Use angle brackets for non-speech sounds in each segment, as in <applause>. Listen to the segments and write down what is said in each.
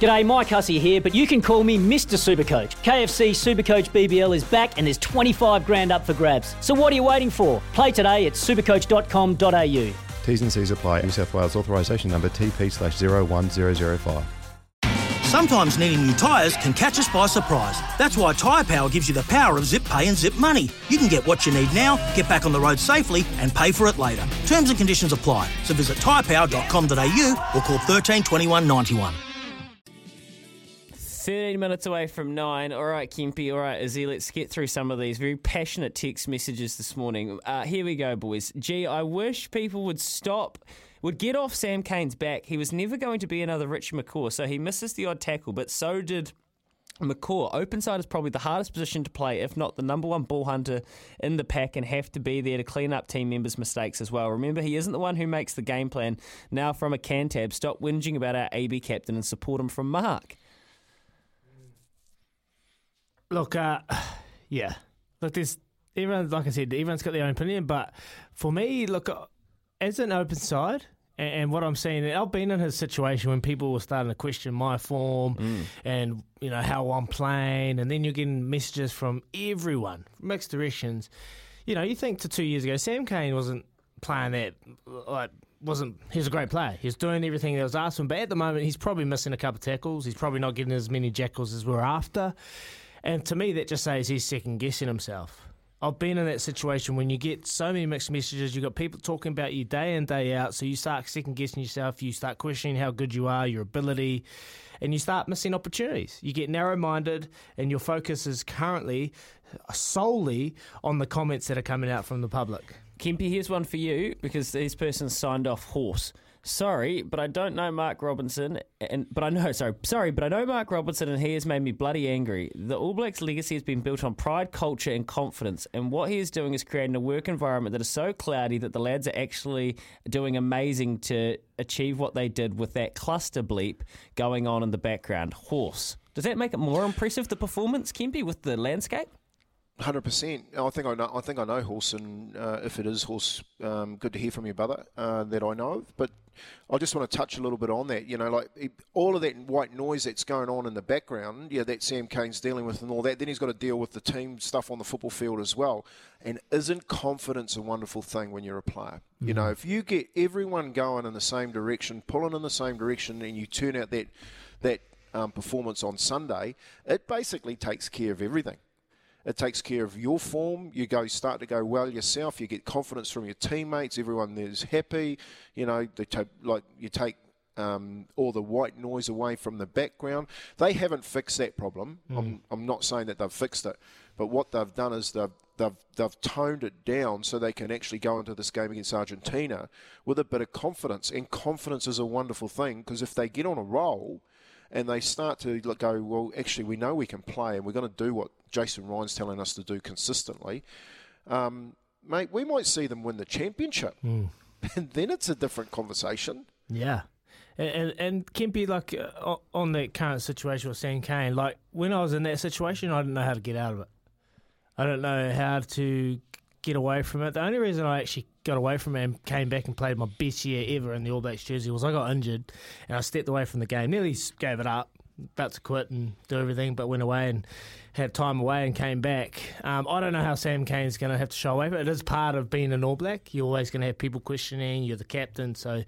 G'day, Mike Hussey here, but you can call me Mr. Supercoach. KFC Supercoach BBL is back and there's 25 grand up for grabs. So what are you waiting for? Play today at supercoach.com.au. T's and C's apply. New South Wales authorisation number TP slash 01005. Sometimes needing new tyres can catch us by surprise. That's why Tyre Power gives you the power of zip pay and zip money. You can get what you need now, get back on the road safely, and pay for it later. Terms and conditions apply. So visit tyrepower.com.au or call 13 21 91. 13 minutes away from nine. All right, Kimpy. All right, Izzy, let's get through some of these very passionate text messages this morning. Uh, here we go, boys. Gee, I wish people would stop, would get off Sam Cane's back. He was never going to be another Rich McCaw, so he misses the odd tackle, but so did McCaw. Open side is probably the hardest position to play, if not the number one ball hunter in the pack, and have to be there to clean up team members' mistakes as well. Remember, he isn't the one who makes the game plan. Now, from a Cantab, stop whinging about our AB captain and support him from Mark. Look, uh, <sighs> yeah. Look, there's everyone. Like I said, everyone's got their own opinion. But for me, look, uh, as an open side, and, and what I'm seeing, I've been in his situation when people were starting to question my form and you know how I'm playing, and then you're getting messages from everyone, mixed directions. You know, you think to two years ago, Sam Cane wasn't playing that like wasn't he was a great player. He was doing everything that was asked of him, but at the moment he's probably missing a couple of tackles. He's probably not getting as many jackals as we're after. And to me, that just says he's second guessing himself. I've been in that situation when you get so many mixed messages. You've got people talking about you day in, day out. So you start second guessing yourself. You start questioning how good you are, your ability, and you start missing opportunities. You get narrow minded, and your focus is currently solely on the comments that are coming out from the public. Kempy, here's one for you because these person signed off horse. Sorry, but I don't know Mark Robinson, and but I know sorry, sorry, but I know Mark Robinson, and he has made me bloody angry. The All Blacks' legacy has been built on pride, culture, and confidence, and what he is doing is creating a work environment that is so cloudy that the lads are actually doing amazing to achieve what they did with that cluster bleep going on in the background. Horse. Does that make it more impressive the performance, Kempy, with the landscape? Hundred percent. I think I know. I think I know Horse, and uh, if it is Horse, um, good to hear from your brother uh, that I know of. But I just want to touch a little bit on that. You know, like it- all of that white noise that's going on in the background. Yeah, that Sam Cane's dealing with and all that. Then he's got to deal with the team stuff on the football field as well. And isn't confidence a wonderful thing when you're a player? You know, if you get everyone going in the same direction, pulling in the same direction, and you turn out that that um, performance on Sunday, it basically takes care of everything. It takes care of your form. You go start to go well yourself. You get confidence from your teammates. Everyone is happy. You know, they take like you take um, all the white noise away from the background. They haven't fixed that problem. I'm, I'm not saying that they've fixed it, but what they've done is they've they've they've toned it down so they can actually go into this game against Argentina with a bit of confidence. And confidence is a wonderful thing because if they get on a roll and they start to go, well, actually, we know we can play and we're going to do what Jason Ryan's telling us to do consistently, um, mate, we might see them win the championship. <laughs> And then it's a different conversation. Yeah. And, and, and like uh, on the current situation with Sam Cane, like when I was in that situation, I didn't know how to get out of it. I don't know how to get away from it. The only reason I actually got away from it and came back and played my best year ever in the All Blacks jersey was I got injured and I stepped away from the game. Nearly gave it up, about to quit and do everything, but went away and had time away and came back. Um, I don't know how Sam Cane's going to have to show away, but it is part of being an All Black. You're always going to have people questioning. You're the captain, so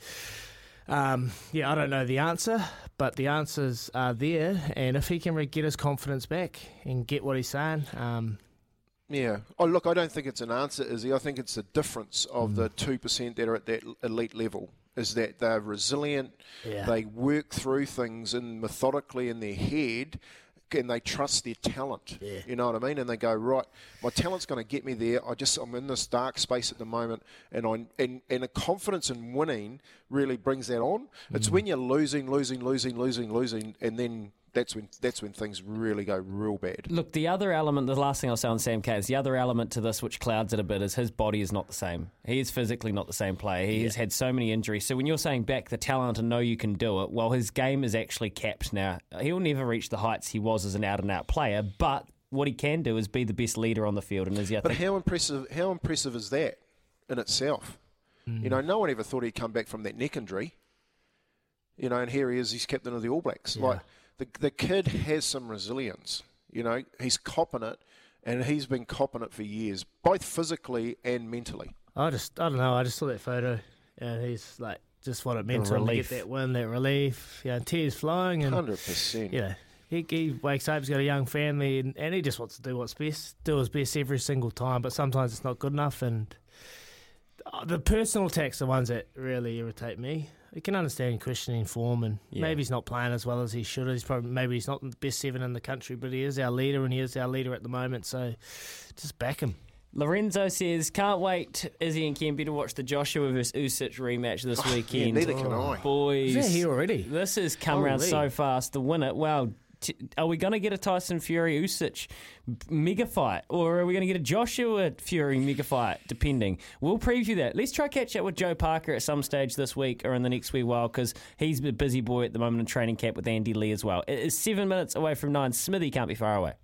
Um, yeah, I don't know the answer, but the answers are there. And if he can get his confidence back and get what he's saying, um, Yeah. Oh, look, I don't think it's an answer, Izzy. I think it's the difference of the hmm. 2% that are at that elite level is that they're resilient, Yeah. they work through things and methodically in their head, and they trust their talent. Yeah. You know what I mean? And they go, right, my talent's going to get me there. I just, I'm in this dark space at the moment, and I and, and a confidence in winning really brings that on. It's hmm. when you're losing, losing, losing, losing, losing, and then that's when that's when things really go real bad. Look, the other element, the last thing I'll say on Sam K is the other element to this which clouds it a bit is his body is not the same. He is physically not the same player. He has had so many injuries. So when you're saying back the talent and know you can do it, well, his game is actually capped now. He'll never reach the heights he was as an out and out player, but what he can do is be the best leader on the field. And as I But think, how impressive? How impressive is that in itself? Hmm. You know, no one ever thought he'd come back from that neck injury. You know, and here he is. He's captain of the All Blacks. Like the the kid has some resilience. You know, he's copping it, and he's been copping it for years, both physically and mentally. I just, I don't know. I just saw that photo, and he's like, just what it meant to him to relief. get that win, that relief. Yeah, tears flowing, and Hundred percent. you know, he, he wakes up, he's got a young family, and, and he just wants to do what's best, do his best every single time. But sometimes it's not good enough, and uh, the personal attacks are ones that really irritate me. You can understand questioning form, and Yeah. maybe he's not playing as well as he should. He's probably maybe he's not the best seven in the country, but he is our leader, and he is our leader at the moment. So just back him. Lorenzo says, can't wait, Izzy and Kempi, to watch the Joshua versus Usyk rematch this weekend. neither can I. Boys. Is that here already? This has come around so fast. The winner, wow. Are we going to get a Tyson Fury Usyk mega fight, or are we going to get a Joshua Fury mega fight? Depending, we'll preview that. Let's try catch up with Joe Parker at some stage this week or in the next wee while because he's a busy boy at the moment in training camp with Andy Lee as well. It is seven minutes away from nine. Smithy can't be far away.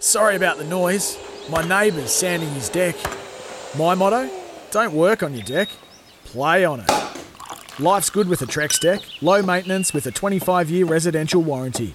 Sorry about the noise. My neighbour's sanding his deck. My motto? Don't work on your deck, play on it. Life's good with a Trex deck, low maintenance with a 25 year residential warranty.